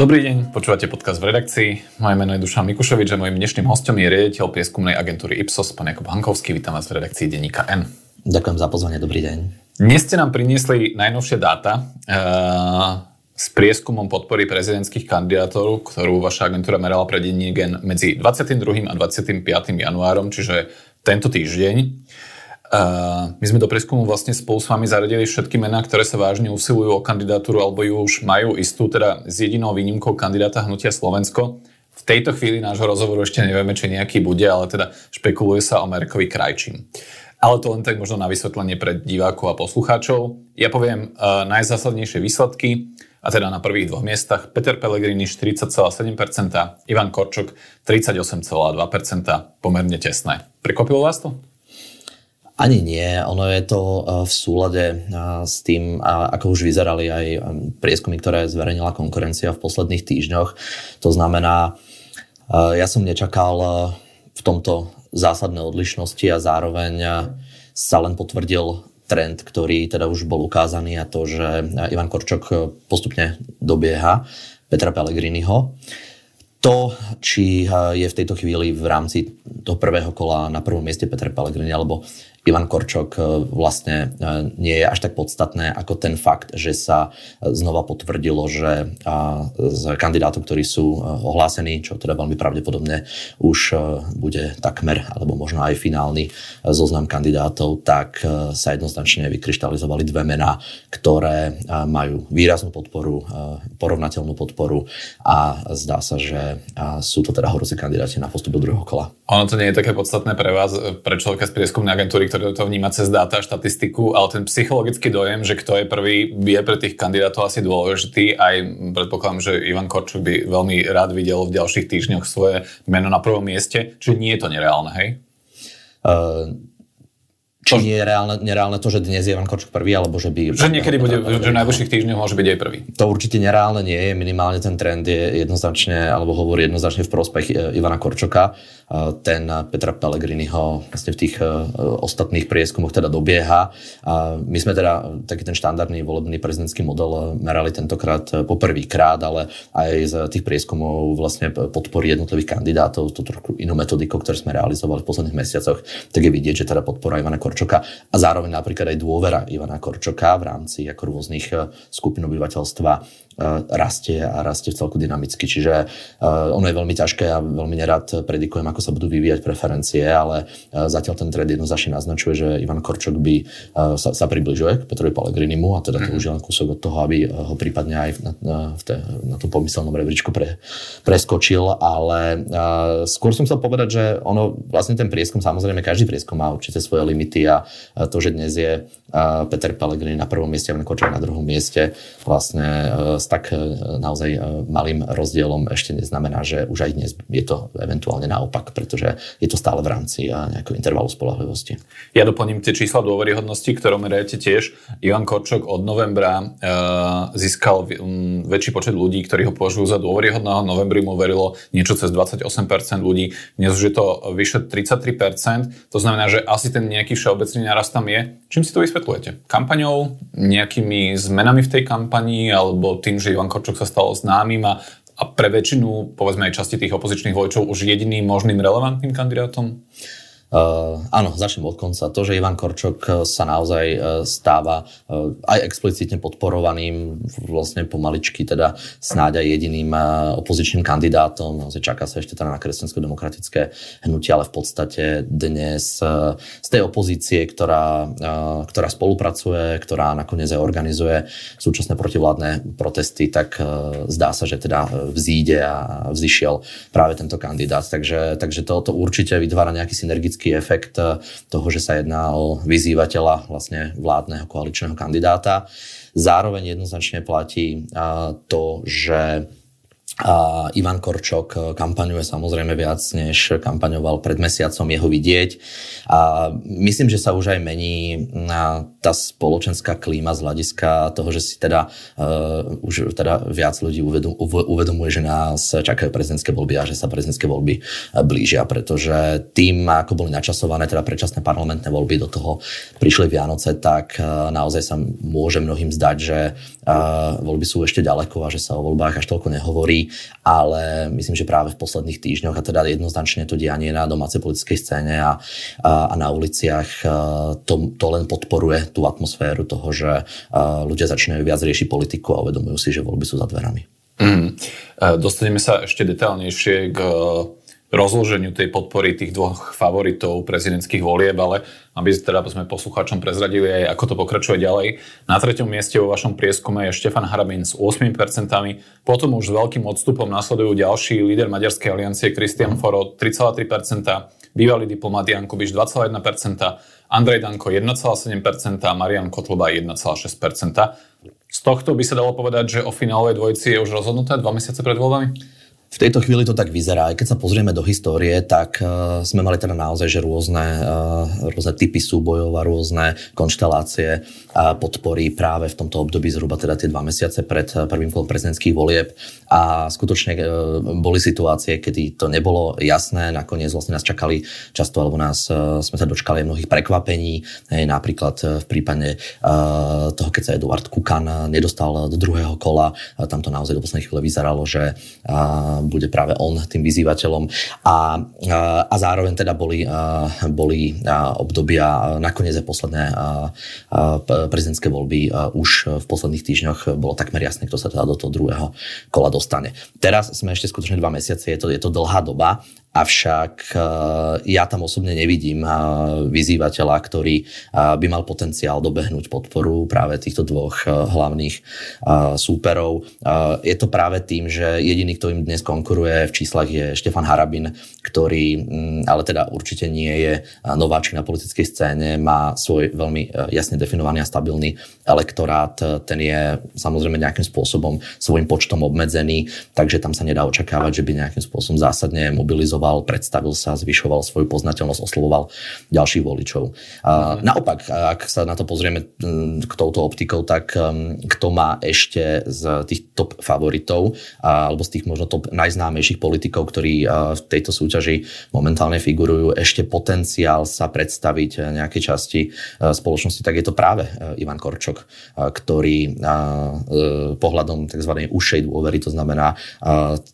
Dobrý deň, počúvate podcast v redakcii. Moje meno je Dušan Mikušovič a mojim dnešným hostom je riaditeľ prieskumnej agentúry Ipsos, pán Jakub Hankovský. Vítam vás v redakcii denníka N. Ďakujem za pozvanie, dobrý deň. Dnes ste nám priniesli najnovšie dáta uh, s prieskumom podpory prezidentských kandidátov, ktorú vaša agentúra merala pre denník medzi 22. a 25. januárom, čiže tento týždeň. Uh, my sme do prieskumu vlastne spolu s vami zaradili všetky mená, ktoré sa vážne usilujú o kandidatúru alebo ju už majú istú, teda s jedinou výnimkou kandidáta Hnutia Slovensko. V tejto chvíli nášho rozhovoru ešte nevieme, či nejaký bude, ale teda špekuluje sa o Merkovi Krajčím. Ale to len tak možno na vysvetlenie pre divákov a poslucháčov. Ja poviem uh, najzásadnejšie výsledky, a teda na prvých dvoch miestach Peter Pellegrini 40,7%, Ivan Korčok 38,2%, pomerne tesné. Prekvapilo vás to? Ani nie, ono je to e, v súlade e, s tým, ako už vyzerali aj e, prieskumy, ktoré zverejnila konkurencia v posledných týždňoch. To znamená, ja som nečakal v tomto zásadné odlišnosti a zároveň sa len potvrdil trend, ktorý teda už bol ukázaný a to, že Ivan Korčok postupne dobieha Petra Pellegriniho. To, či je v tejto chvíli v rámci toho prvého kola na prvom mieste Peter Pellegrini alebo Ivan Korčok e, vlastne e, nie je až tak podstatné ako ten fakt, že sa znova potvrdilo, že z kandidátov, ktorí sú ohlásení, čo teda veľmi pravdepodobne už bude takmer alebo možno aj finálny zoznam kandidátov, tak sa jednoznačne vykryštalizovali dve mená, ktoré majú výraznú podporu, porovnateľnú podporu a zdá sa, že sú to teda horúci kandidáti na postup do druhého kola. Ono to nie je také podstatné pre vás, pre človeka z prieskumnej agentúry, ktorý to vníma cez dáta štatistiku, ale ten psychologický dojem, že kto je prvý, je pre tých kandidátov asi dôležitý. Aj predpokladám, že Ivan Korčuk by veľmi rád videl v ďalších týždňoch svoje meno na prvom mieste. Čiže nie je to nereálne, hej? Uh, či nie je reálne, nereálne to, že dnes je Ivan Korčok prvý, alebo že by... Že niekedy bude, že v najbližších týždňoch môže byť aj prvý. To určite nereálne nie je, minimálne ten trend je jednoznačne, alebo hovorí jednoznačne v prospech e, Ivana Korčoka. E, ten Petra Pellegriniho vlastne v tých e, ostatných prieskumoch teda dobieha. A my sme teda taký ten štandardný volebný prezidentský model merali tentokrát poprvýkrát, ale aj z tých prieskumov vlastne podpory jednotlivých kandidátov, tú trochu inú metodiku, ktorú sme realizovali v posledných mesiacoch, tak je vidieť, že teda podpora Ivana Korčoka Korčoka a zároveň napríklad aj dôvera Ivana Korčoka v rámci ako rôznych eh, skupín obyvateľstva rastie a rastie v celku dynamicky. Čiže uh, ono je veľmi ťažké a veľmi nerad predikujem, ako sa budú vyvíjať preferencie, ale uh, zatiaľ ten trend jednoznačne naznačuje, že Ivan Korčok by uh, sa, sa približuje k Petrovi Pellegrinimu a teda to mhm. už je len kúsok od toho, aby ho prípadne aj na, v te, na tom pomyselnom rebríčku pre, preskočil, ale skôr som chcel povedať, že ono, vlastne ten prieskum, samozrejme každý prieskum má určite svoje limity a to, že dnes je Peter Pellegrini na prvom mieste a Ivan Korčok na druhom mieste, vlastne uh, tak e, naozaj e, malým rozdielom ešte neznamená, že už aj dnes je to eventuálne naopak, pretože je to stále v rámci e, nejakého intervalu spolahlivosti. Ja doplním tie čísla dôveryhodnosti, ktoré meriete tiež. Ivan Korčok od novembra získal väčší počet ľudí, ktorí ho považujú za dôveryhodného. novembri mu verilo niečo cez 28% ľudí. Dnes už je to vyše 33%. To znamená, že asi ten nejaký všeobecný narast tam je. Čím si to vysvetľujete? Kampaňou, nejakými zmenami v tej kampani alebo tým, že Ivan Korčok sa stal známym a, a pre väčšinu, povedzme aj časti tých opozičných voličov, už jediným možným relevantným kandidátom? Uh, áno, začnem od konca. To, že Ivan Korčok eh, sa naozaj uh, stáva aj explicitne podporovaným, vlastne pomaličky teda snáď aj jediným uh, opozičným kandidátom. Naozaj čaká sa ešte teda na kresťansko-demokratické hnutie, ale v podstate dnes z tej opozície, ktorá, ktorá spolupracuje, ktorá nakoniec aj organizuje súčasné protivládne protesty, tak zdá sa, že teda vzíde a vzýšiel práve tento kandidát. Takže, takže to, to určite vytvára nejaký synergický psychologický efekt eh, toho, že sa jedná o vyzývateľa vlastne vládneho koaličného kandidáta. Zároveň jednoznačne platí eh, to, že a Ivan Korčok eh, kampaňuje samozrejme viac, než kampaňoval pred mesiacom jeho vidieť. A myslím, že sa už aj mení tá spoločenská klíma z hľadiska toho, že si teda uh, už teda viac ľudí uvedom, uvedomuje, že nás čakajú prezidentské voľby a že sa prezidentské voľby eh, blížia, pretože tým, ako boli načasované teda predčasné parlamentné voľby, do toho prišli Vianoce, tak uh, naozaj sa môže mnohým zdať, že uh, voľby sú ešte ďaleko a že sa o voľbách až toľko nehovorí ale myslím, že práve v posledných týždňoch a teda jednoznačne to dianie na domácej politickej scéne a, a, a na uliciach to, to len podporuje tú atmosféru toho, že ľudia začínajú viac riešiť politiku a uvedomujú si, že voľby sú za dverami. Mm. Dostaneme sa ešte detailnejšie k rozloženiu tej podpory tých dvoch favoritov prezidentských volieb, ale aby teda sme poslucháčom prezradili aj, ako to pokračuje ďalej. Na treťom mieste vo vašom prieskume je Štefan Harabin s 8%, potom už s veľkým odstupom nasledujú ďalší líder Maďarskej aliancie Christian Foro 3,3%, bývalý diplomat Jan Kubiš 2,1%, Andrej Danko 1,7% a Marian Kotlba 1,6%. Z tohto by sa dalo povedať, že o finálovej dvojici je už rozhodnuté dva mesiace pred voľbami? V tejto chvíli to tak vyzerá. Aj keď sa pozrieme do histórie, tak uh, sme mali teda naozaj že rôzne, uh, rôzne typy súbojov a rôzne konštelácie a podpory práve v tomto období zhruba teda tie dva mesiace pred prvým kolom prezidentských volieb. A skutočne uh, boli situácie, kedy to nebolo jasné. Nakoniec vlastne nás čakali často, alebo nás uh, sme sa dočkali mnohých prekvapení. Hej, napríklad v prípade uh, toho, keď sa Eduard Kukan nedostal do druhého kola, uh, tam to naozaj do poslednej chvíle vyzeralo, že uh, bude práve on tým vyzývateľom. A, a zároveň teda boli, boli obdobia, nakoniec aj posledné prezidentské voľby už v posledných týždňoch bolo takmer jasné, kto sa teda do toho druhého kola dostane. Teraz sme ešte skutočne dva mesiace, je to, je to dlhá doba Avšak eh, ja tam osobne nevidím eh, vyzývateľa, ktorý eh, by mal potenciál dobehnúť podporu práve týchto dvoch hlavných súperov. Je to práve tým, že jediný, kto im dnes konkuruje v číslach je Štefan Harabin, ktorý mm, ale teda určite nie je nováčik na politickej scéne, má svoj veľmi jasne definovaný a stabilný elektorát. Ten je samozrejme nejakým spôsobom svojim počtom obmedzený, takže tam sa nedá očakávať, že by nejakým spôsobom zásadne mobilizoval prezentoval, predstavil sa, zvyšoval svoju poznateľnosť, oslovoval ďalších voličov. Mm. Naopak, ak sa na to pozrieme k touto optikou, tak kto má ešte z tých top favoritov alebo z tých možno top najznámejších politikov, ktorí v tejto súťaži momentálne figurujú, ešte potenciál sa predstaviť nejakej časti spoločnosti, tak je to práve Ivan Korčok, ktorý e, pohľadom tzv. ušej dôvery, to znamená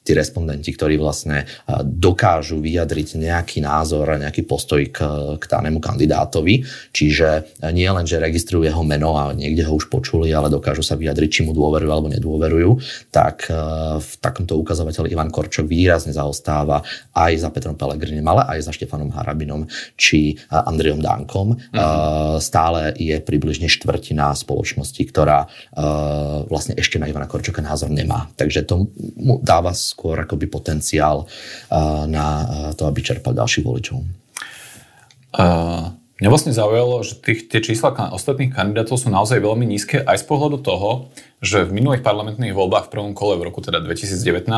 tí respondenti, ktorí vlastne dokážu dokážu vyjadriť nejaký názor a nejaký postoj k, k danému kandidátovi. Čiže nie len, že registrujú jeho meno a niekde ho už počuli, ale dokážu sa vyjadriť, či mu dôverujú alebo nedôverujú, tak e, v takomto ukazovateľi Ivan Korčok výrazne zaostáva aj za Petrom Pelegrinim, ale aj za Štefanom Harabinom či Andrejom Dankom. Uh-huh. Stále je približne štvrtina spoločnosti, ktorá vlastne ešte na Ivana Korčoka názor nemá. Takže to mu dáva skôr akoby potenciál na to, aby čerpal ďalších voličov. Uh, mňa vlastne zaujalo, že tých, tie čísla ostatných kandidátov sú naozaj veľmi nízke aj z pohľadu toho, že v minulých parlamentných voľbách v prvom kole v roku teda 2019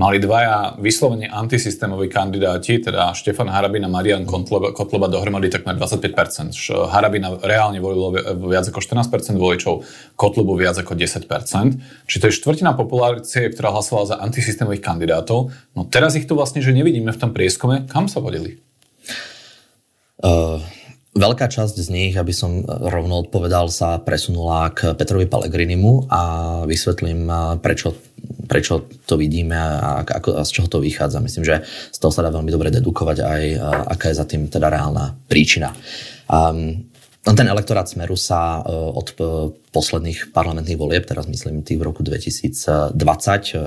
mali dvaja vyslovene antisystémoví kandidáti, teda Štefan Harabin a Marian Kotleba, Kotleba dohromady takmer 25%. Harabina reálne volilo viac ako 14% voličov, Kotlebu viac ako 10%. Čiže to je štvrtina populácie, ktorá hlasovala za antisystémových kandidátov. No teraz ich tu vlastne, že nevidíme v tom prieskume. Kam sa vodili? Uh Veľká časť z nich, aby som rovno odpovedal, sa presunula k Petrovi Pelegrinimu a vysvetlím, prečo, prečo to vidíme a, ako, a z čoho to vychádza. Myslím, že z toho sa dá veľmi dobre dedukovať aj, aká je za tým teda reálna príčina. Um, ten elektorát Smeru sa e, od e, posledných parlamentných volieb, teraz myslím tých v roku 2020,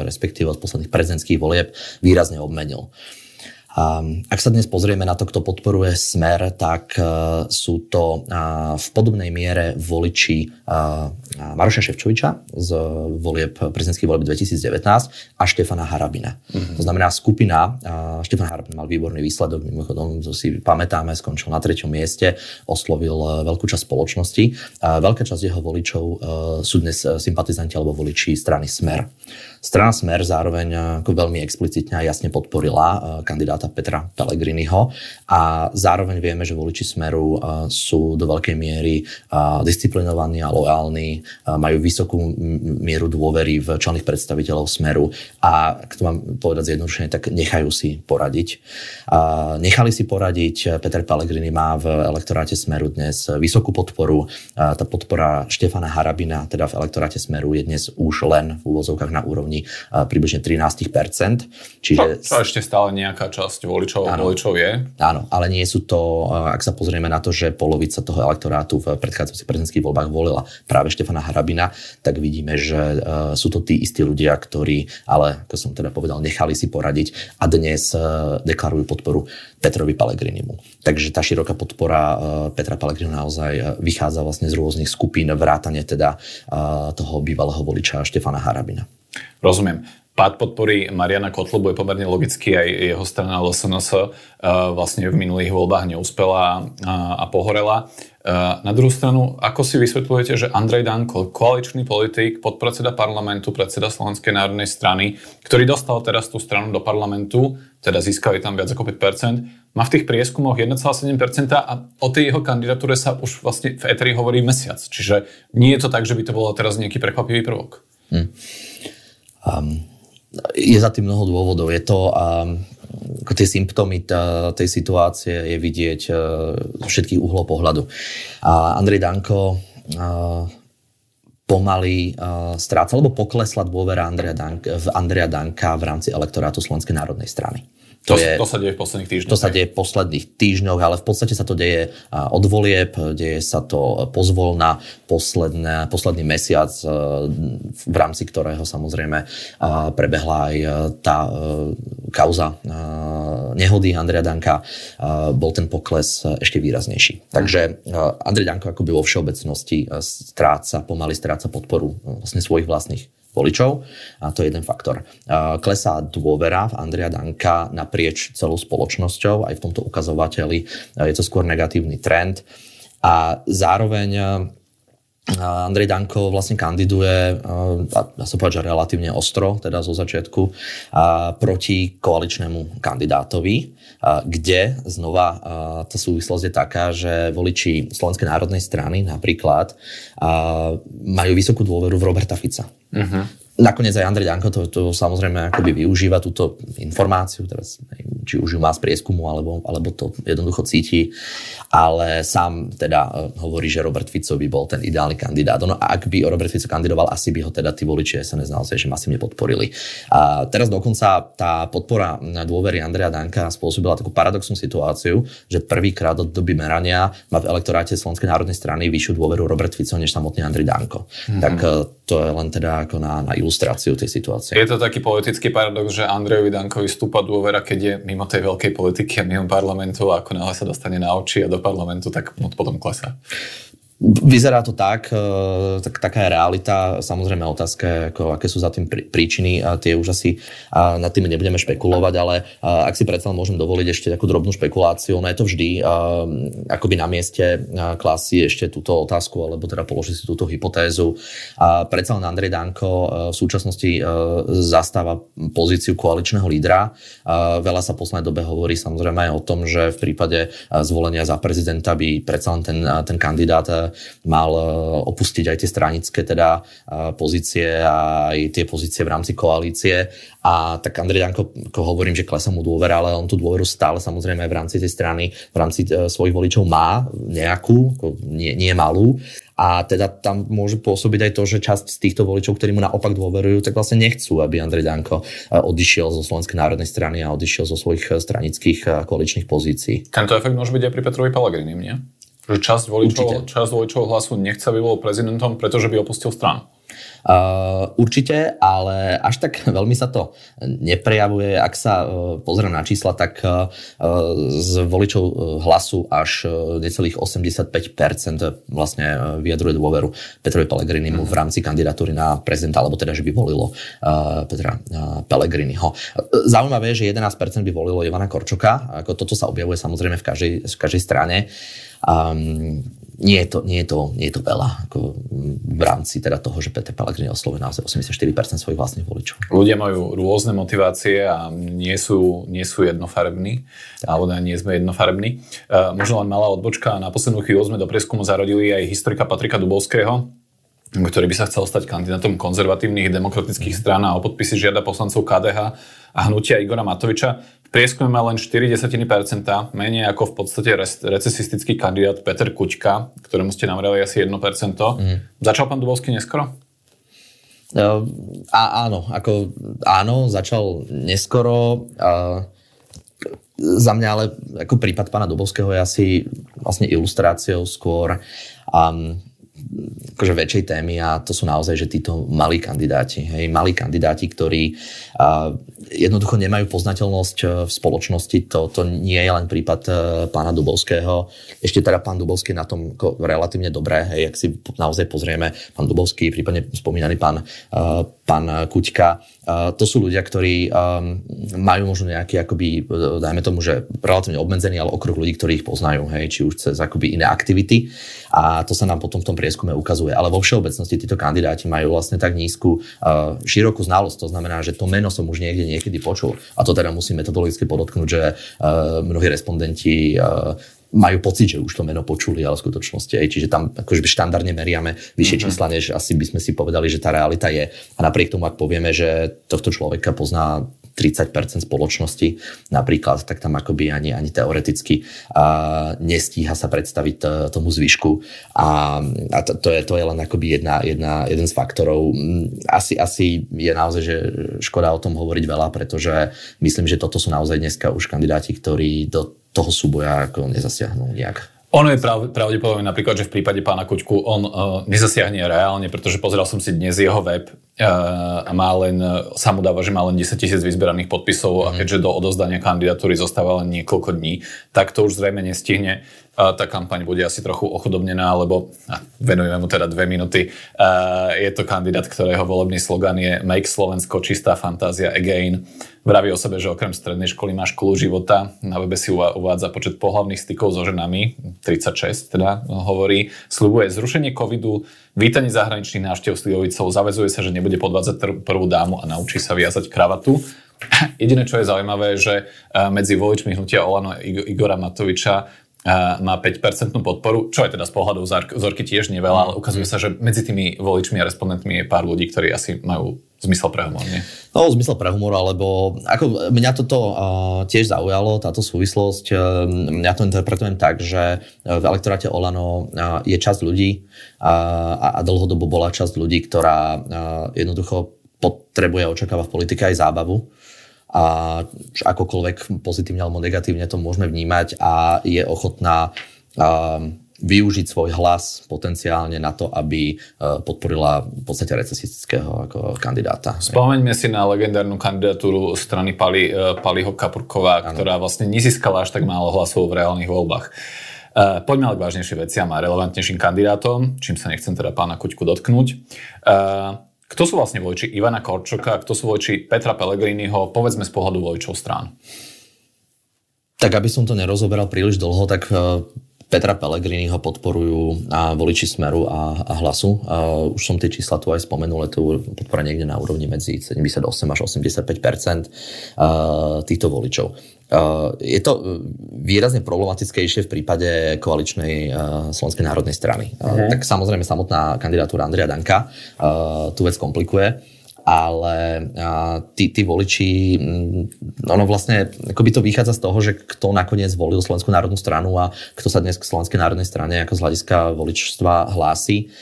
respektíve od posledných prezidentských volieb, výrazne obmenil. Ak sa dnes pozrieme na to, kto podporuje Smer, tak sú to v podobnej miere voliči Maroša Ševčoviča z volieb prezidentských volieb 2019 a Štefana Harabina. Mm-hmm. To znamená skupina, Štefan Harabin mal výborný výsledok, mimochodom, to si pamätáme, skončil na treťom mieste, oslovil e, veľkú časť spoločnosti. Veľká časť jeho voličov e, sú dnes e, sympatizanti alebo voliči strany Smer. Strana Smer zároveň ako veľmi explicitne a jasne podporila eh, kandidáta Petra Pellegriniho a zároveň vieme, že voliči Smeru eh, sú do veľkej miery disciplinovaní a lojálni, majú vysokú mieru dôvery v členných predstaviteľov Smeru a, ak to mám povedať zjednodušene, tak nechajú si poradiť. Nechali si poradiť, Peter Pellegrini má v elektoráte Smeru dnes vysokú podporu. Tá podpora Štefana Harabina, teda v elektoráte Smeru, je dnes už len v úvozovkách na úrovni úrovni približne 13%. Čiže... To, to ešte stále nejaká časť voličov, áno, voličov je. Áno, ale nie sú to, ak sa pozrieme na to, že polovica toho elektorátu v predchádzajúcich prezidentských voľbách volila práve Štefana Harabina, tak vidíme, že sú to tí istí ľudia, ktorí, ale ako som teda povedal, nechali si poradiť a dnes deklarujú podporu Petrovi Pellegrinimu. Takže tá široká podpora Petra Pellegrinu naozaj vychádza vlastne z rôznych skupín vrátane teda toho bývalého voliča Štefana Harabina. Rozumiem. Pád podpory Mariana Kotlobu je pomerne logický, aj jeho strana LSNS uh, vlastne v minulých voľbách neúspela a, pohorela. Uh, na druhú stranu, ako si vysvetľujete, že Andrej Danko, koaličný politik, podpredseda parlamentu, predseda Slovenskej národnej strany, ktorý dostal teraz tú stranu do parlamentu, teda získali tam viac ako 5%, má v tých prieskumoch 1,7% a o tej jeho kandidatúre sa už vlastne v Eteri hovorí mesiac. Čiže nie je to tak, že by to bolo teraz nejaký prekvapivý prvok. Hmm. Um, je za tým mnoho dôvodov. Je to ako tie symptómy tá, tej situácie je vidieť uh, zo všetkých uhlov pohľadu. A Andrej Danko uh, pomaly uh, stráca, alebo poklesla dôvera Andreja Danka, v Andreja Danka v rámci elektorátu Slovenskej národnej strany. To, to, je, to sa deje v posledných týždňoch. To sa deje v posledných týždňoch, ale v podstate sa to deje od volieb, deje sa to pozvolna posledné, posledný mesiac, v rámci ktorého samozrejme prebehla aj tá kauza nehody Andreja Danka, bol ten pokles ešte výraznejší. Takže Andrej Danko akoby vo všeobecnosti stráca, pomaly stráca podporu vlastne svojich vlastných voličov a to je jeden faktor. Klesá dôvera v Andrea Danka naprieč celou spoločnosťou, aj v tomto ukazovateli je to skôr negatívny trend a zároveň Andrej Danko vlastne kandiduje, dá sa povedať, že relatívne ostro, teda zo začiatku, proti koaličnému kandidátovi, kde znova tá súvislosť je taká, že voliči Slovenskej národnej strany napríklad majú vysokú dôveru v Roberta Fica. Uh-huh. Nakoniec aj Andrej Danko to, to samozrejme akoby využíva túto informáciu, teraz, či už ju má z prieskumu, alebo, alebo to jednoducho cíti, ale sám teda e, hovorí, že Robert Fico by bol ten ideálny kandidát. No a ak by Robert Fico kandidoval, asi by ho teda tí voliči SNS naozaj, že masívne podporili. A teraz dokonca tá podpora na dôvery Andreja Danka spôsobila takú paradoxnú situáciu, že prvýkrát od doby merania má v elektoráte Slovenskej národnej strany vyššiu dôveru Robert Fico než samotný Andrej Danko. Mm-hmm. Tak e, to je len teda ako na, na ilustráciu tej situácie. Je to taký politický paradox, že Andrejovi Dankovi stúpa dôvera, keď je mimo tej veľkej politiky a mimo parlamentu a ako náhle sa dostane na oči a do parlamentu, tak potom klesá. Vyzerá to tak, e, tak, taká je realita. Samozrejme otázka, ako, aké sú za tým príčiny, a tie už asi a nad tým nebudeme špekulovať, ale a, ak si predsa môžem dovoliť ešte takú drobnú špekuláciu, no je to vždy a, akoby na mieste klasy ešte túto otázku, alebo teda položiť si túto hypotézu. A predsa len Andrej Danko v súčasnosti zastáva pozíciu koaličného lídra. A veľa sa poslednej dobe hovorí samozrejme aj o tom, že v prípade zvolenia za prezidenta by predsa len ten, ten kandidát mal e, opustiť aj tie stranické teda e, pozície a aj tie pozície v rámci koalície. A tak Andrej Danko, ako hovorím, že klesa mu dôvera, ale on tú dôveru stále samozrejme v rámci tej strany, v rámci e, svojich voličov má nejakú, nie, nie malú. A teda tam môže pôsobiť aj to, že časť z týchto voličov, ktorí mu naopak dôverujú, tak vlastne nechcú, aby Andrej Danko odišiel zo Slovenskej národnej strany a odišiel zo svojich stranických koaličných pozícií. Tento efekt môže byť aj pri Petrovi Pellegrini, nie? Že časť voličov, časť voličov hlasu nechce, aby bol prezidentom, pretože by opustil stranu. Uh, určite, ale až tak veľmi sa to neprejavuje. Ak sa uh, pozriem na čísla, tak uh, z voličov hlasu až necelých 85% vlastne vyjadruje dôveru Petrovi Pellegrinimu v rámci kandidatúry na prezidenta, alebo teda, že by volilo Petra Pellegriniho. Zaujímavé je, že 11% by volilo Ivana Korčoka. Ako toto sa objavuje samozrejme v každej, v každej strane. Um, nie je to, nie je to, nie je to veľa ako v rámci teda toho, že Peter Pellegrini oslovuje naozaj 84% svojich vlastných voličov. Ľudia majú rôzne motivácie a nie sú, nie sú jednofarební, alebo nie sme jednofarební. Uh, možno len malá odbočka. Na poslednú chvíľu sme do prieskumu zarodili aj historika Patrika Dubovského, ktorý by sa chcel stať kandidátom konzervatívnych demokratických strán a o podpisy žiada poslancov KDH a hnutia Igora Matoviča. Prieskume má len 4%, menej ako v podstate recesistický kandidát Peter Kuťka, ktorému ste navrali asi 1%. Mm. Začal pán Dubovský neskoro? A, áno, ako, áno, začal neskoro. A, za mňa ale ako prípad pána Dubovského je asi vlastne ilustráciou skôr um, akože väčšej témy a to sú naozaj, že títo malí kandidáti, hej, malí kandidáti, ktorí uh, jednoducho nemajú poznateľnosť e, v spoločnosti, to, to nie je len prípad uh, pána Dubovského. Ešte teda pán Dubovský na tom relatívne dobré, hej, ak si naozaj pozrieme, pán Dubovský, prípadne spomínaný pán, uh, pán Kuťka, to sú ľudia, ktorí um, majú možno nejaký, akoby, dajme tomu, že relatívne obmedzený, ale okruh ľudí, ktorí ich poznajú, hej, či už cez akoby iné aktivity a to sa nám potom v tom prieskume ukazuje. Ale vo všeobecnosti títo kandidáti majú vlastne tak nízku, uh, širokú znalosť. To znamená, že to meno som už niekde niekedy počul. A to teda musím metodologicky podotknúť, že uh, mnohí respondenti uh, majú pocit, že už to meno počuli, ale v skutočnosti aj. Čiže tam akože štandardne meriame vyššie mm-hmm. čísla, než asi by sme si povedali, že tá realita je. A napriek tomu, ak povieme, že tohto človeka pozná 30% spoločnosti napríklad, tak tam akoby ani, ani teoreticky a nestíha sa predstaviť t- tomu zvyšku a, a to, to, je, to je len akoby jedna, jedna, jeden z faktorov. Mm, asi, asi je naozaj, že škoda o tom hovoriť veľa, pretože myslím, že toto sú naozaj dneska už kandidáti, ktorí do toho súboja ako nezasiahnu nejak. Ono je prav, pravdepodobné napríklad, že v prípade pána Kuťku on uh, nezasiahne reálne, pretože pozeral som si dnes jeho web uh, a má len, sa mu dáva, že má len 10 tisíc vyzberaných podpisov mm. a mhm. keďže do odozdania kandidatúry zostáva len niekoľko dní, tak to už zrejme nestihne tá kampaň bude asi trochu ochudobnená, lebo venujeme mu teda dve minúty. Je to kandidát, ktorého volebný slogan je Make Slovensko čistá fantázia again. Vraví o sebe, že okrem strednej školy má školu života. Na webe si uvádza počet pohlavných stykov so ženami, 36 teda hovorí. Sľubuje zrušenie covidu, vítanie zahraničných návštev Slivovicov, zavezuje sa, že nebude podvádzať prvú dámu a naučí sa viazať kravatu. Jediné, čo je zaujímavé, že medzi voličmi hnutia Olano Igora Matoviča má 5% podporu, čo je teda z pohľadu Zorky tiež neveľa, ale ukazuje sa, že medzi tými voličmi a respondentmi je pár ľudí, ktorí asi majú zmysel pre humor, nie? No, zmysel pre humor, alebo ako mňa toto uh, tiež zaujalo, táto súvislosť. Uh, mňa to interpretujem tak, že v elektoráte Olano uh, je časť ľudí uh, a, a dlhodobo bola časť ľudí, ktorá uh, jednoducho potrebuje a očakáva v politike aj zábavu a akokoľvek pozitívne alebo negatívne to môžeme vnímať a je ochotná využiť svoj hlas potenciálne na to, aby podporila v podstate recesistického ako kandidáta. Spomeňme si na legendárnu kandidatúru strany Pali, e, Paliho Kapurková, ano. ktorá vlastne nezískala až tak málo hlasov v reálnych voľbách. Uh, poďme ale k vážnejším veciam a relevantnejším kandidátom, čím sa nechcem teda pána Kuťku dotknúť. Uh, kto sú vlastne voliči Ivana Korčoka, kto sú voliči Petra Pellegriniho, povedzme z pohľadu voličov strán? Tak aby som to nerozoberal príliš dlho, tak e, Petra Pellegriniho podporujú a voliči Smeru a, a Hlasu. A už som tie čísla tu aj spomenul, je to podpora niekde na úrovni medzi 78 až 85% týchto voličov. Je to výrazne problematickejšie v prípade koaličnej Slovenskej národnej strany. Uh-huh. Tak samozrejme samotná kandidatúra Andrea Danka tú vec komplikuje ale tí, tí voliči, mm, ono vlastne, akoby to vychádza z toho, že kto nakoniec volil Slovenskú národnú stranu a kto sa dnes k Slovenskej národnej strane ako z hľadiska voličstva hlási.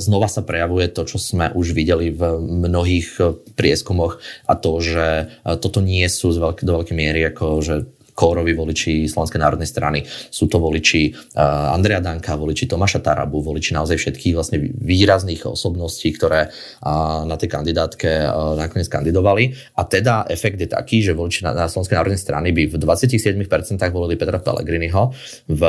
Znova sa prejavuje to, čo sme už videli v mnohých prieskumoch a to, že toto nie sú do veľkej miery ako, že kóroví voliči Slovenskej národnej strany, sú to voliči uh, Andrea Danka, voliči Tomáša Tarabu, voliči naozaj všetkých vlastne výrazných osobností, ktoré uh, na tej kandidátke uh, nakoniec kandidovali. A teda efekt je taký, že voliči na, na Slovenskej národnej strany by v 27% volili Petra Pellegriniho, v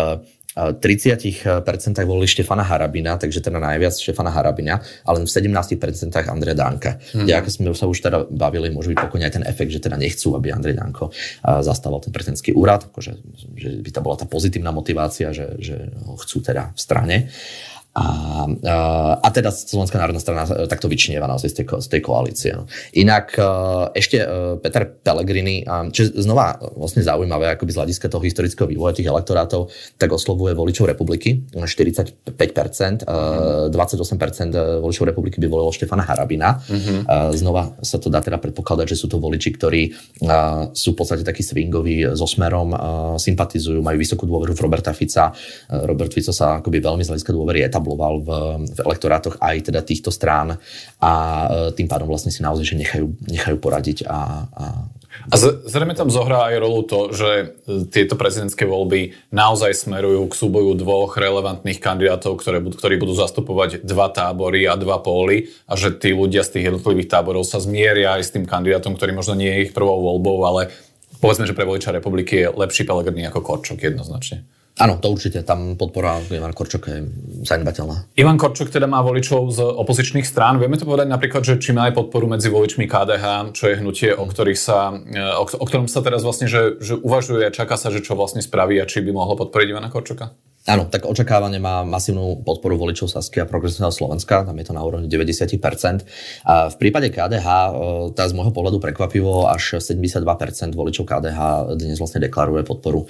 30% volili Štefana Harabina, takže teda najviac Štefana Harabina, ale v 17% Andreja Danka. Hmm. Kde, ako sme sa už teda bavili, môže byť pokojne aj ten efekt, že teda nechcú, aby Andrej Danko zastával ten prezidentský úrad, akože, že by to bola tá pozitívna motivácia, že, že ho chcú teda v strane. A, a, a teda Slovenská národná strana takto vyčnieva naozaj z tej, z tej koalície. No. Inak e, ešte e, Peter Pellegrini, čo znova vlastne zaujímavé akoby z hľadiska toho historického vývoja tých elektorátov, tak oslovuje voličov republiky, 45%, mm-hmm. 28% voličov republiky by volilo Štefana Harabina. Mm-hmm. Znova sa to dá teda predpokladať, že sú to voliči, ktorí sú v podstate takí swingoví so smerom, sympatizujú, majú vysokú dôveru v Roberta Fica. Robert Fico sa akoby veľmi z hľadiska dôvery etabloval etabloval v, v elektorátoch aj teda týchto strán a e, tým pádom vlastne si naozaj že nechajú, nechajú poradiť a, a a zrejme tam zohrá aj rolu to, že e, tieto prezidentské voľby naozaj smerujú k súboju dvoch relevantných kandidátov, ktoré, ktorí budú zastupovať dva tábory a dva póly a že tí ľudia z tých jednotlivých táborov sa zmieria aj s tým kandidátom, ktorý možno nie je ich prvou voľbou, ale povedzme, že pre voliča republiky je lepší Pelegrini ako Korčok jednoznačne. Áno, to určite. Tam podpora Ivan Korčok je zanedbateľná. Ivan Korčok teda má voličov z opozičných strán. Vieme to povedať napríklad, že či má aj podporu medzi voličmi KDH, čo je hnutie, o, ktorých sa, o, o ktorom sa teraz vlastne že, že uvažuje a čaká sa, že čo vlastne spraví a či by mohlo podporiť Ivana Korčoka? Áno, tak očakávanie má masívnu podporu voličov Sasky a progresívneho Slovenska, tam je to na úrovni 90%. A v prípade KDH, tá z môjho pohľadu prekvapivo, až 72% voličov KDH dnes vlastne deklaruje podporu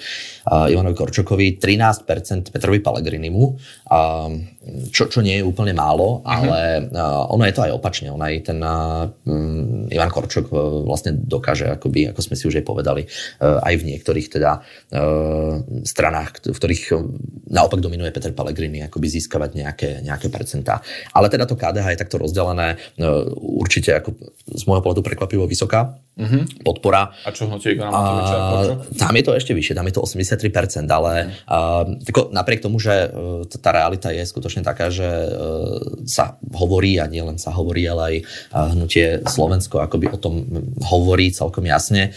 Ivanovi Korčokovi, 13% Petrovi Pelegrinimu, čo, čo nie je úplne málo, mhm. ale uh ono je to aj opačne. On aj ten um, Ivan Korčok vlastne dokáže, akoby, ako sme si už aj povedali, aj v niektorých teda stranách, v ktorých naopak dominuje Peter Pellegrini, akoby získavať nejaké, nejaké percentá. Ale teda to KDH je takto rozdelené, e, určite ako z môjho pohľadu prekvapivo vysoká mm-hmm. podpora. A čo hnutie Igora Matoviča? Tam je to ešte vyššie, tam je to 83%, ale uh, tako, napriek tomu, že uh, tá realita je skutočne taká, že uh, sa hovorí, a nie len sa hovorí, ale aj hnutie Slovensko akoby o tom hovorí celkom jasne,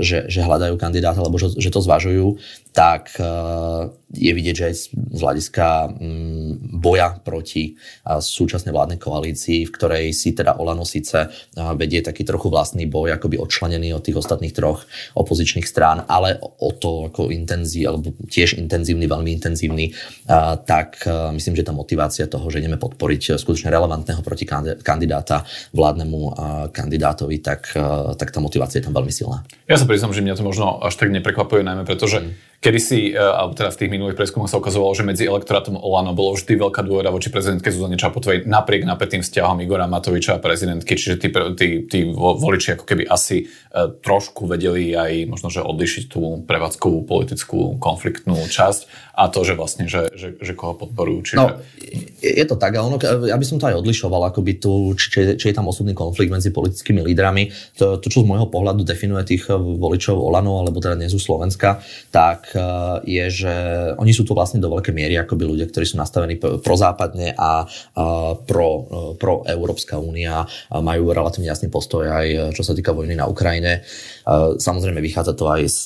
že, že hľadajú kandidáta, alebo že, že to zvažujú, tak uh, je vidieť, že aj z hľadiska um, boja proti uh, súčasnej vládnej koalícii, v ktorej si teda Olano síce uh, vedie taký trochu vlastný boj, akoby odčlenený od tých ostatných troch opozičných strán, ale o to ako intenzív, alebo tiež intenzívny, veľmi intenzívny, tak myslím, že tá motivácia toho, že ideme podporiť skutočne relevantného protikandidáta vládnemu kandidátovi, tak, tak tá motivácia je tam veľmi silná. Ja sa priznám, že mňa to možno až tak neprekvapuje, najmä pretože mm Kedy si, e, alebo teda v tých minulých preskumoch sa ukazovalo, že medzi elektorátom Olano bolo vždy veľká dôvera voči prezidentke Zuzane Čaputovej napriek napätým vzťahom Igora Matoviča a prezidentky, čiže tí, tí, tí voliči ako keby asi e, trošku vedeli aj možno, že odlišiť tú prevádzkovú politickú konfliktnú časť a to, že vlastne, že, že, že koho podporujú. Čiže... No, je to tak, ale ono, ja by som to aj odlišoval, akoby tu, či, či je tam osobný konflikt medzi politickými lídrami. To, to, čo z môjho pohľadu definuje tých voličov Olano, alebo teda dnes Slovenska, tak Eh, je, že oni sú tu vlastne do veľkej miery akoby ľudia, ktorí sú nastavení prozápadne a pro, eh, pro Európska únia majú relatívne jasný postoj aj eh, čo sa týka vojny na Ukrajine. Samozrejme vychádza to aj z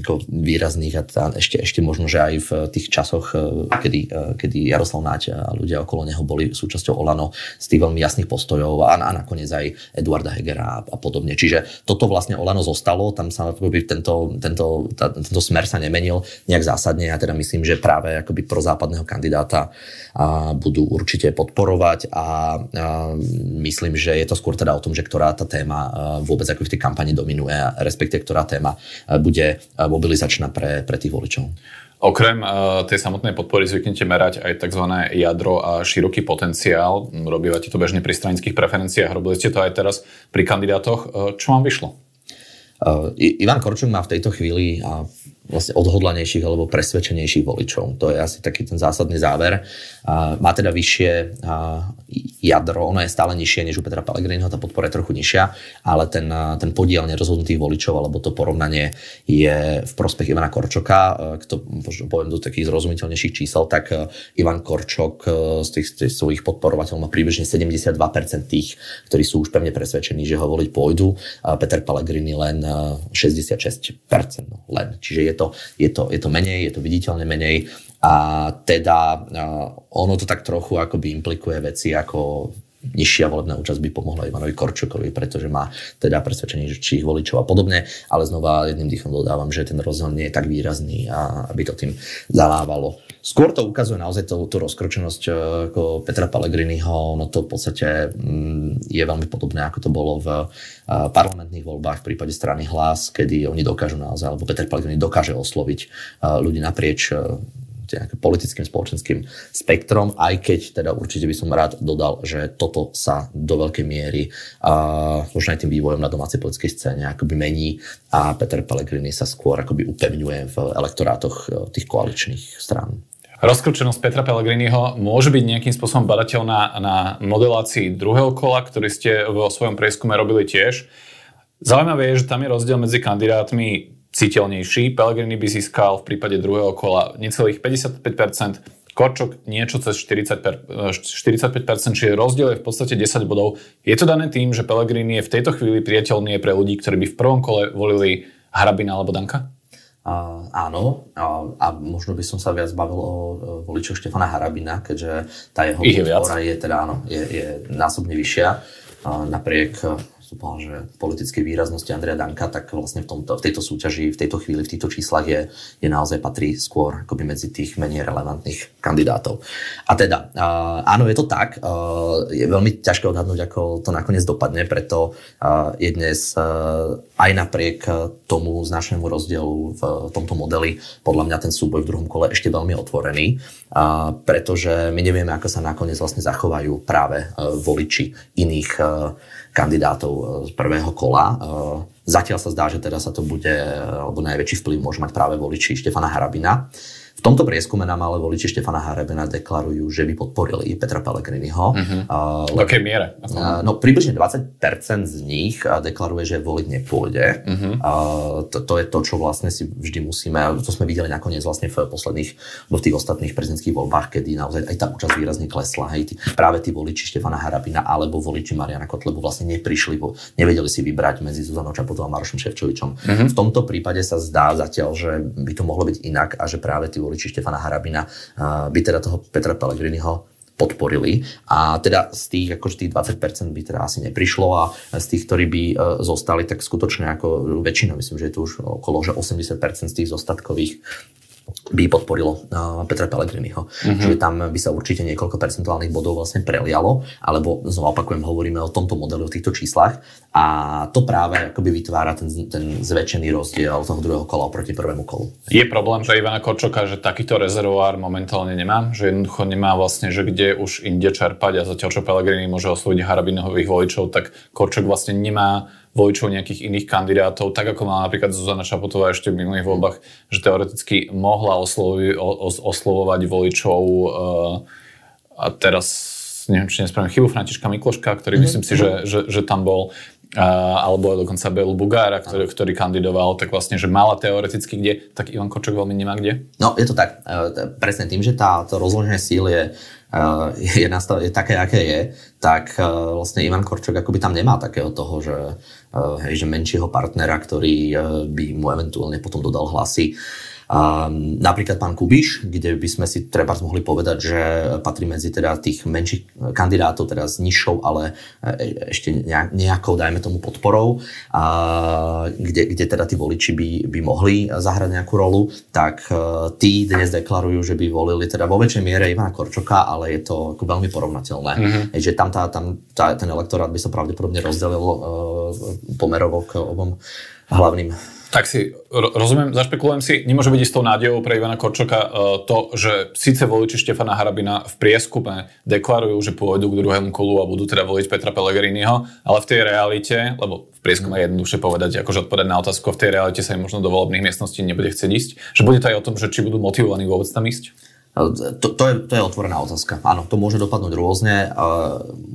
ako výrazných a ešte, ešte možno, že aj v tých časoch, kedy, kedy Jaroslav Náť a ľudia okolo neho boli súčasťou Olano z tých veľmi jasných postojov a, a nakoniec aj Eduarda Hegera a, a podobne. Čiže toto vlastne Olano zostalo, tam sa tento, tento, tá, tento smer sa nemenil nejak zásadne. Ja teda myslím, že práve akoby západného kandidáta a budú určite podporovať a, a myslím, že je to skôr teda o tom, že ktorá tá téma vôbec ako v tej kampani dominuje, respektive ktorá téma bude mobilizačná pre, pre tých voličov. Okrem uh, tej samotnej podpory zvyknete merať aj tzv. jadro a široký potenciál. Robívate to bežne pri stranických preferenciách, robili ste to aj teraz pri kandidátoch. Uh, čo vám vyšlo? Uh, Ivan Korčok má v tejto chvíli vlastne odhodlanejších alebo presvedčenejších voličov. To je asi taký ten zásadný záver. A má teda vyššie jadro, ono je stále nižšie než u Petra Pellegriniho, tá podpora je trochu nižšia, ale ten, ten podiel nerozhodnutých voličov alebo to porovnanie je v prospech Ivana Korčoka. Kto poviem do takých zrozumiteľnejších čísel, tak Ivan Korčok z tých, tých svojich podporovateľov má približne 72% tých, ktorí sú už pevne presvedčení, že ho voliť pôjdu. Peter Pellegrini len 66% no, len. Čiže je to, je, to, je to menej, je to viditeľne menej a teda ono to tak trochu akoby implikuje veci ako nižšia volebná účasť by pomohla Ivanovi Korčokovi, pretože má teda presvedčenie čích voličov a podobne, ale znova jedným dýchom dodávam, že ten rozdiel nie je tak výrazný a aby to tým zalávalo. Skôr to ukazuje naozaj tú, tú rozkročenosť e, ako Petra Pellegriniho, no to v podstate mm, je veľmi podobné, ako to bolo v e, parlamentných voľbách v prípade strany hlas, kedy oni dokážu naozaj, alebo Peter Pellegrini dokáže osloviť e, ľudí naprieč politickým, spoločenským spektrom, aj keď teda určite by som rád dodal, že toto sa do veľkej miery a možno aj tým vývojom na domácej politickej scéne akoby mení a Peter Pellegrini sa skôr akoby upevňuje v elektorátoch e, tých koaličných strán. Rozkročenosť Petra Pellegriniho môže byť nejakým spôsobom badateľná na modelácii druhého kola, ktorý ste vo svojom prieskume robili tiež. Zaujímavé je, že tam je rozdiel medzi kandidátmi citeľnejší. Pellegrini by získal v prípade druhého kola necelých 55%, Korčok niečo cez 40, 45%, čiže rozdiel je v podstate 10 bodov. Je to dané tým, že Pellegrini je v tejto chvíli priateľný pre ľudí, ktorí by v prvom kole volili Harabina alebo Danka? Uh, áno, a, a možno by som sa viac bavil o, o voličoch Štefana Harabina, keďže tá jeho podpora je, teda, áno, je, je násobne vyššia. Uh, napriek som že politickej výraznosti Andreja Danka, tak vlastne v, tomto, v tejto súťaži, v tejto chvíli, v týchto číslach je, je naozaj patrí skôr akoby medzi tých menej relevantných kandidátov. A teda, uh, áno, je to tak. Uh, je veľmi ťažké odhadnúť, ako to nakoniec dopadne, preto uh, je dnes uh, aj napriek tomu značnému rozdielu v tomto modeli, podľa mňa ten súboj v druhom kole ešte veľmi otvorený, uh, pretože my nevieme, ako sa nakoniec vlastne zachovajú práve uh, voliči iných uh, kandidátov e, z prvého kola. E, zatiaľ sa zdá, že teda sa to bude, alebo najväčší vplyv môže mať práve voliči Štefana Harabina. V tomto prieskume nám ale voliči Štefana Harebena deklarujú, že by podporili Petra Pellegriniho. Uh-huh. Uh, v akej miere? Uh, no približne 20% z nich deklaruje, že voliť nepôjde. Uh-huh. Uh, to, to je to, čo vlastne si vždy musíme, to sme videli nakoniec vlastne v posledných, v tých ostatných prezidentských voľbách, kedy naozaj aj tá účasť výrazne klesla. Hej, tí, práve tí voliči Štefana Harabina alebo voliči Mariana Kotlebu vlastne neprišli, bo nevedeli si vybrať medzi Zuzanou Čaputovou a Marošom Ševčovičom. Uh-huh. V tomto prípade sa zdá zatiaľ, že by to mohlo byť inak a že práve tí voliči Štefana Harabina by teda toho Petra Pellegriniho podporili. A teda z tých, akože tých 20% by teda asi neprišlo a z tých, ktorí by e, zostali, tak skutočne ako väčšina, myslím, že je to už okolo že 80% z tých zostatkových by podporilo uh, Petra Pellegriniho. Mm-hmm. Čiže tam by sa určite niekoľko percentuálnych bodov vlastne prelialo, alebo znova opakujem, hovoríme o tomto modeli, o týchto číslach a to práve akoby vytvára ten, ten zväčšený rozdiel toho druhého kola oproti prvému kolu. Je problém pre Ivana Korčoka, že takýto rezervoár momentálne nemá? Že jednoducho nemá vlastne, že kde už inde čerpať a zatiaľ čo Pellegrini môže osloviť Harabinových voličov, tak Korčok vlastne nemá voličov nejakých iných kandidátov, tak ako mala napríklad Zuzana Čaputová ešte v minulých voľbách, že teoreticky mohla oslovi, os, oslovovať voličov uh, a teraz neviem, či nespravím chybu, Františka Mikloška, ktorý mm-hmm. myslím si, že, že, že tam bol uh, alebo dokonca Belu Bugára, ktorý, ktorý kandidoval, tak vlastne, že mala teoreticky kde, tak Ivan Kočok veľmi nemá kde. No, je to tak. Uh, presne tým, že tá, to rozloženie síl je je, nastav, je také, aké je, tak vlastne Ivan Korčok akoby tam nemá takého toho, že, hej, že menšieho partnera, ktorý by mu eventuálne potom dodal hlasy. A napríklad pán Kubiš, kde by sme si treba mohli povedať, že patrí medzi teda tých menších kandidátov, teda s nižšou, ale e, ešte nejakou, dajme tomu, podporou, a kde, kde teda tí voliči by, by mohli zahrať nejakú rolu, tak e, tí dnes deklarujú, že by volili teda vo väčšej miere Ivana Korčoka, ale je to ako veľmi porovnateľné. Mm-hmm. Že tam, tá, tam tá, ten elektorát by sa pravdepodobne rozdelil uh, pomerovo k obom hlavným Tak si rozumiem, zašpekulujem si, nemôže byť istou nádejou pre Ivana Korčoka uh, to, že síce voliči Štefana Harabina v prieskume deklarujú, že pôjdu k druhému kolu a budú teda voliť Petra Pellegriniho, ale v tej realite, lebo v prieskume je jednoduchšie povedať, akože odpovedať na otázku, v tej realite sa im možno do volebných miestností nebude chcieť ísť, že bude to aj o tom, že či budú motivovaní vôbec tam ísť? To, to, je, to je otvorená otázka. Áno, to môže dopadnúť rôzne.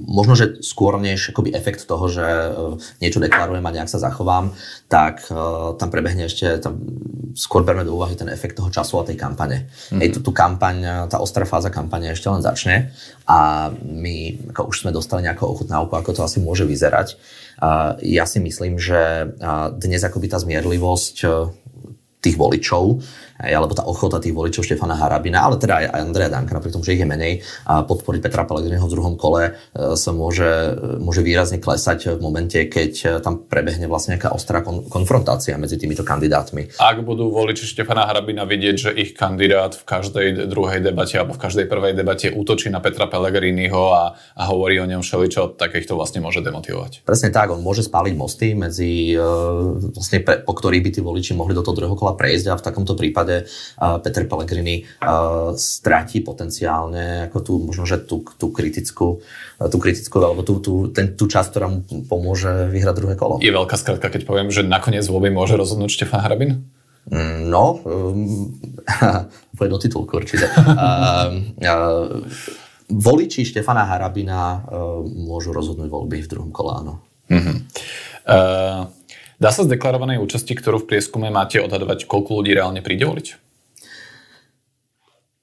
Možno, že skôr než akoby efekt toho, že e, niečo deklarujem a nejak sa zachovám, tak e, tam prebehne ešte, tam skôr berme do úvahy ten efekt toho času a tej kampane. Mm-hmm. Hej, tú, tú kampaň, tá ostrá fáza kampane ešte len začne a my ako už sme dostali nejakú ochutnávku, ako to asi môže vyzerať. Ja si myslím, že dnes akoby tá zmierlivosť e, tých voličov alebo tá ochota tých voličov Štefana Harabina, ale teda aj Andreja Danka, napriek tomu, že ich je menej, a podporiť Petra Pellegriniho v druhom kole e, sa môže, môže výrazne klesať v momente, keď e, tam prebehne vlastne nejaká ostrá kon- konfrontácia medzi týmito kandidátmi. Ak budú voliči Štefana Harabina vidieť, že ich kandidát v každej druhej debate alebo v každej prvej debate útočí na Petra Pellegriniho a, a hovorí o ňom všeličo, tak ich to vlastne môže demotivovať. Presne tak, on môže spáliť mosty medzi, e, vlastne pre, po ktorých by tí voliči mohli do toho druhého kola prejsť a v takomto prípade Peter Pellegrini stratí potenciálne ako tú, možno, že tú, tú kritickú, tú kritickú alebo tú, tú, ten, tú časť, ktorá mu pomôže vyhrať druhé kolo. Je veľká skratka, keď poviem, že nakoniec voľby môže rozhodnúť Štefan Hrabin? Mm, no, um, do titulku určite. uh, uh, voliči Štefana Harabina uh, môžu rozhodnúť voľby v druhom kole, áno. Uh-huh. Uh, Dá sa z deklarovanej účasti, ktorú v prieskume máte odhadovať, koľko ľudí reálne príde voliť?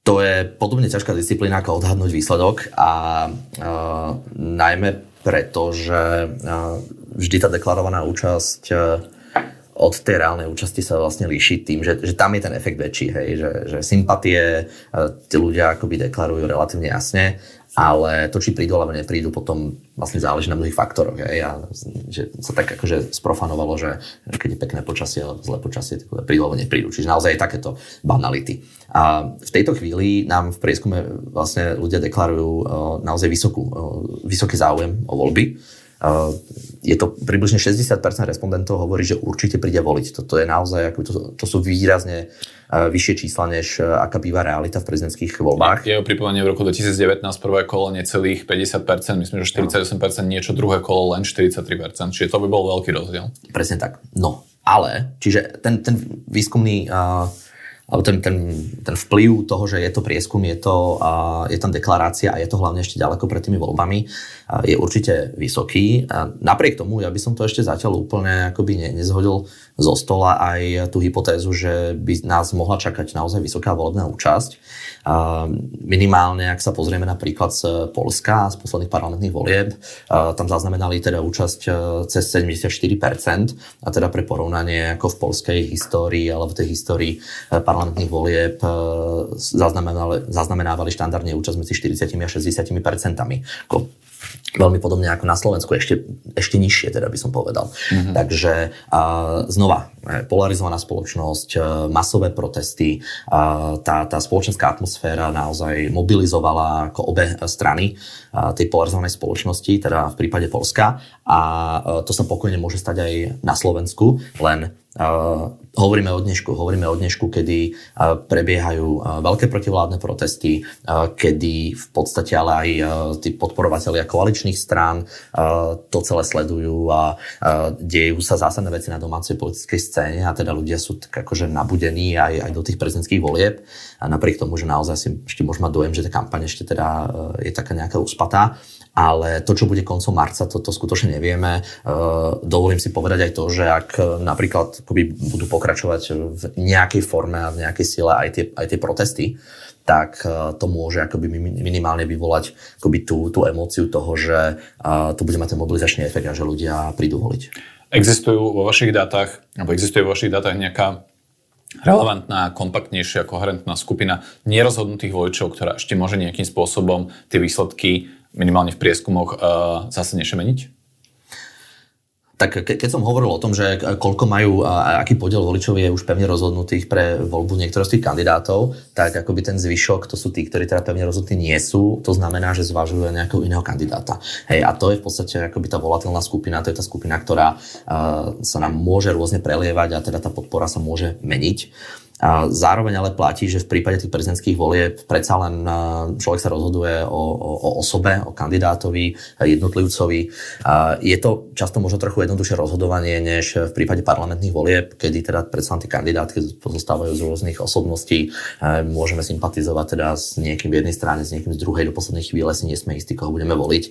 To je podobne ťažká disciplína ako odhadnúť výsledok a uh, najmä preto, že uh, vždy tá deklarovaná účasť uh, od tej reálnej účasti sa vlastne líši tým, že, že tam je ten efekt väčší, hej, že, že sympatie uh, tí ľudia akoby deklarujú relatívne jasne ale to, či prídu alebo neprídu, potom vlastne záleží na mnohých faktoroch. Hej. Že sa tak akože sprofanovalo, že keď je pekné počasie alebo zlé počasie, tak prídu alebo neprídu. Čiže naozaj takéto banality. A v tejto chvíli nám v prieskume vlastne ľudia deklarujú uh, naozaj vysokú, uh, vysoký záujem o voľby. Uh, je to približne 60% respondentov hovorí, že určite príde voliť. Toto je naozaj, ako to, to sú výrazne vyššie čísla, než aká býva realita v prezidentských voľbách. Je pripomenie v roku 2019 prvé kolo necelých 50%, myslím, že 48%, niečo druhé kolo len 43%, čiže to by bol veľký rozdiel. Presne tak. No, ale, čiže ten, ten výskumný uh, alebo ten, ten, ten vplyv toho, že je to prieskum, je, to, uh, je tam deklarácia a je to hlavne ešte ďaleko pred tými voľbami, uh, je určite vysoký. Uh, napriek tomu, ja by som to ešte zatiaľ úplne akoby ne, nezhodil zo stola aj tú hypotézu, že by nás mohla čakať naozaj vysoká volebná účasť. Minimálne, ak sa pozrieme napríklad z Polska, z posledných parlamentných volieb, tam zaznamenali teda účasť e, cez 74%, a teda pre porovnanie ako v polskej histórii alebo v tej histórii e, parlamentných volieb e, zaznamenávali, štandardne účasť medzi 40 a 60 percentami. Veľmi podobne ako na Slovensku, ešte, ešte nižšie, teda by som povedal. Mm-hmm. Takže a, znova, e, polarizovaná spoločnosť, e, masové protesty, a, tá, tá spoločenská atmosféra naozaj mobilizovala ako obe strany a, tej polarizovanej spoločnosti, teda v prípade Polska. A a to sa pokojne môže stať aj na Slovensku, len hovoríme o dnešku, hovoríme o dnešku, kedy prebiehajú veľké protivládne protesty, kedy v podstate ale aj tí podporovatelia koaličných strán to celé sledujú a dejú sa zásadné veci na domácej politickej scéne a teda ľudia sú tak akože nabudení aj, aj do tých prezidentských volieb. A napriek tomu, že naozaj si ešte môžeme mať dojem, že tá kampaň ešte teda je taká nejaká uspatá ale to, čo bude koncom marca, to, to skutočne nevieme. Uh, dovolím si povedať aj to, že ak napríklad akoby budú pokračovať v nejakej forme a v nejakej sile aj tie, aj tie protesty, tak uh, to môže akoby minimálne vyvolať akoby tú, tú emóciu toho, že uh, to bude mať ten mobilizačný efekt a že ľudia prídu voliť. Existujú vo vašich dátach, alebo existuje vo vašich dátach nejaká relevantná, kompaktnejšia, koherentná skupina nerozhodnutých voličov, ktorá ešte môže nejakým spôsobom tie výsledky minimálne v prieskumoch uh, zase nešemeniť? Tak ke, keď som hovoril o tom, že koľko majú a aký podiel voličov je už pevne rozhodnutých pre voľbu niektorých z tých kandidátov, tak akoby ten zvyšok, to sú tí, ktorí teda pevne rozhodnutí nie sú, to znamená, že zvažujú nejakého iného kandidáta. Hej, a to je v podstate akoby tá volatilná skupina, to je tá skupina, ktorá uh, sa nám môže rôzne prelievať a teda tá podpora sa môže meniť. A zároveň ale platí, že v prípade tých prezidentských volieb predsa len človek sa rozhoduje o, o, o osobe, o kandidátovi, jednotlivcovi. A je to často možno trochu jednoduchšie rozhodovanie, než v prípade parlamentných volieb, kedy teda predsa tie kandidátky pozostávajú z rôznych osobností. Môžeme sympatizovať teda s niekým v jednej strane, s niekým z druhej, do poslednej chvíle si nie sme istí, koho budeme voliť.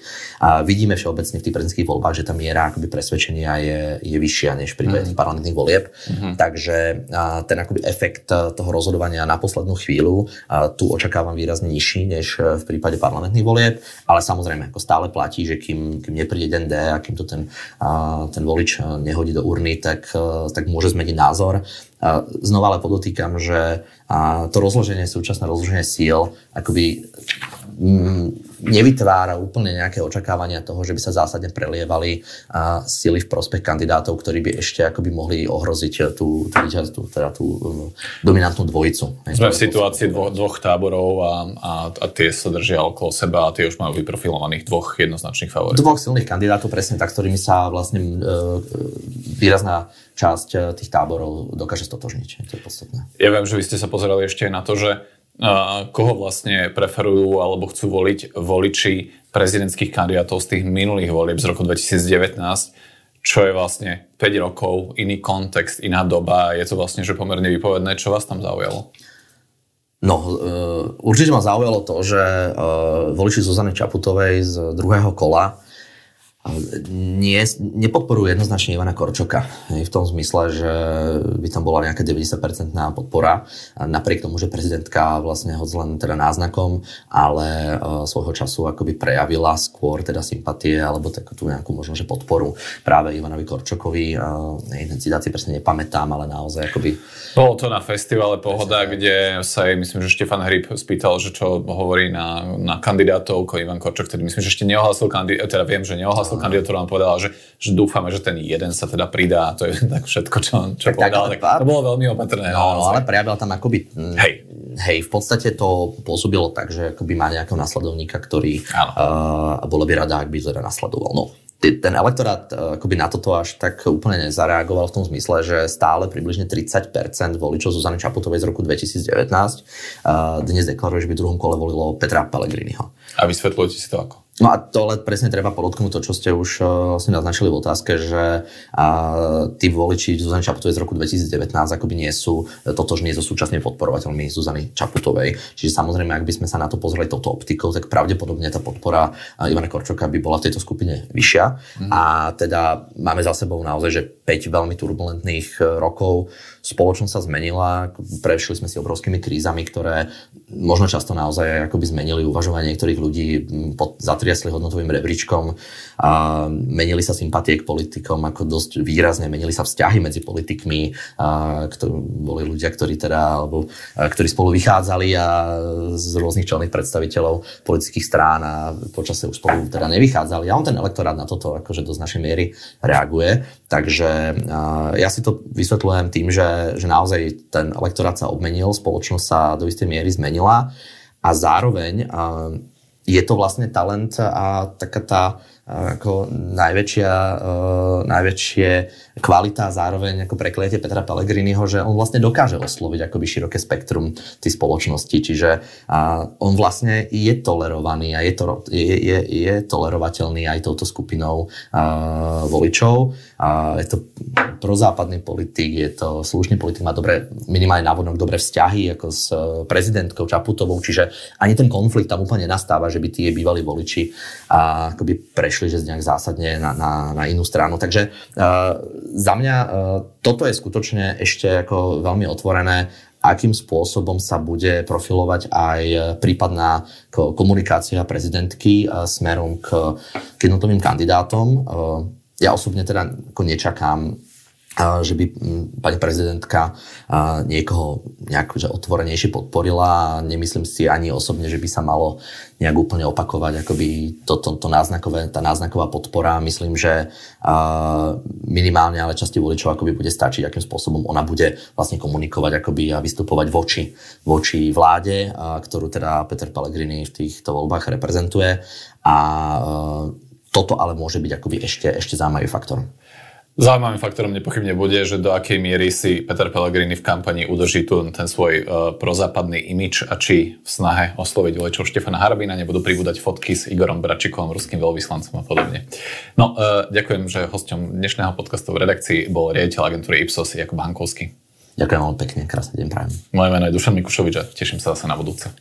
A vidíme všeobecne v tých prezidentských voľbách, že tá miera akoby presvedčenia je, je vyššia než v prípade mm. tých parlamentných volieb. Mm-hmm. Takže ten akoby efekt efekt toho rozhodovania na poslednú chvíľu tu očakávam výrazne nižší než eh, v prípade parlamentných volieb, ale samozrejme, ako stále platí, že kým, kým nepríde den D a kým to ten, ten volič eh, nehodí do urny, tak, tak môže zmeniť názor. Znova ale podotýkam, že to rozloženie, súčasné rozloženie síl akoby nevytvára úplne nejaké očakávania toho, že by sa zásadne prelievali sily v prospech kandidátov, ktorí by ešte akoby mohli ohroziť tú, tú, tú, teda tú um, dominantnú dvojicu. Sme v situácii dvoch, dvoch táborov a, a, a tie sa držia okolo seba a tie už majú vyprofilovaných dvoch jednoznačných favoritov. Dvoch silných kandidátov, presne tak, s ktorými sa vlastne e, výrazná časť e, tých táborov dokáže stotožniť. To je podstatné. Ja viem, že vy ste sa pozerali ešte na to, že koho vlastne preferujú alebo chcú voliť voliči prezidentských kandidátov z tých minulých volieb z roku 2019, čo je vlastne 5 rokov, iný kontext, iná doba. Je to vlastne že pomerne vypovedné. Čo vás tam zaujalo? No, uh, určite ma zaujalo to, že voliči Zuzany Čaputovej z druhého kola nie, nepodporujú jednoznačne Ivana Korčoka. V tom zmysle, že by tam bola nejaká 90% podpora. Napriek tomu, že prezidentka vlastne ho len teda náznakom, ale uh, svojho času akoby prejavila skôr teda sympatie alebo takú tú nejakú možno, že podporu práve Ivanovi Korčokovi. Citát si presne nepamätám, ale naozaj akoby... Bolo to na festivale Pohoda, presne, kde sa jej, myslím, že Štefan Hryb spýtal, že čo hovorí na, na kandidátov, ako Ivan Korčok, ktorý myslím, že ešte neohlasil kandidát, teda viem, že neohlasil kandidatúru, on povedal, že, že dúfame, že ten jeden sa teda pridá a to je tak všetko, čo, čo tak, povedal. Tak, tak, to bolo veľmi opatrné. No, ale prejavil tam akoby... Mm, hej. Hej, v podstate to pôsobilo tak, že akoby má nejakého nasledovníka, ktorý uh, bolo by rada, ak by teda nasledoval. No, ten elektorát e, akoby na toto až tak úplne nezareagoval v tom zmysle, že stále približne 30% voličov Zuzany Čaputovej z roku 2019 dnes deklaruje, že by v druhom kole volilo Petra Pellegriniho. A vysvetľujete si to ako? No a to ale presne treba podotknúť to, čo ste už uh, vlastne naznačili v otázke, že uh, tí voliči Zuzany Čaputovej z roku 2019 akoby nie sú totožní so súčasnými podporovateľmi Zuzany Čaputovej. Čiže samozrejme, ak by sme sa na to pozreli touto optikou, tak pravdepodobne tá podpora uh, Ivana Korčoka by bola v tejto skupine vyššia. Mm. A teda máme za sebou naozaj, že 5 veľmi turbulentných rokov spoločnosť sa zmenila, prešli sme si obrovskými krízami, ktoré možno často naozaj akoby zmenili uvažovanie niektorých ľudí, pod, zatriasli hodnotovým rebríčkom a menili sa sympatie k politikom ako dosť výrazne, menili sa vzťahy medzi politikmi, a, ktorí, boli ľudia, ktorí teda, alebo, a, ktorí spolu vychádzali a z rôznych čelných predstaviteľov politických strán a počasie už spolu teda nevychádzali. A on ten elektorát na toto akože do značnej miery reaguje. Takže ja si to vysvetľujem tým, že že, naozaj ten elektorát sa obmenil, spoločnosť sa do istej miery zmenila a zároveň je to vlastne talent a taká tá ako najväčšia, uh, najväčšie kvalita a zároveň ako prekliete Petra Pellegriniho, že on vlastne dokáže osloviť akoby široké spektrum tej spoločnosti, čiže uh, on vlastne je tolerovaný a je, to, je, je, je tolerovateľný aj touto skupinou uh, voličov. Uh, je to prozápadný politik, je to slušný politik, má dobré, minimálne návodnok dobré vzťahy ako s prezidentkou Čaputovou, čiže ani ten konflikt tam úplne nastáva, že by tí bývalí voliči uh, akoby prešli nešli že nejak zásadne na, na, na inú stranu. Takže uh, za mňa uh, toto je skutočne ešte ako veľmi otvorené akým spôsobom sa bude profilovať aj prípadná komunikácia prezidentky smerom k, jednotlivým kandidátom. Ja osobne teda ako nečakám že by pani prezidentka niekoho nejak že otvorenejšie podporila nemyslím si ani osobne, že by sa malo nejak úplne opakovať akoby to, to, to náznakové, tá náznaková podpora. Myslím, že minimálne ale časti voličov akoby bude stačiť, akým spôsobom ona bude vlastne komunikovať akoby a vystupovať voči, voči vláde, ktorú teda Peter Pellegrini v týchto voľbách reprezentuje a toto ale môže byť akoby ešte, ešte zaujímavý faktor. Zaujímavým faktorom nepochybne bude, že do akej miery si Peter Pellegrini v kampani udrží tu ten svoj uh, prozápadný imič a či v snahe osloviť voličov Štefana Harbina nebudú pribúdať fotky s Igorom Bračikom, ruským veľvyslancom a podobne. No, uh, ďakujem, že hosťom dnešného podcastu v redakcii bol riaditeľ agentúry Ipsos Jakub Hankovský. Ďakujem veľmi pekne, krásny deň prajem. Moje meno je Dušan Mikušovič a teším sa zase na budúce.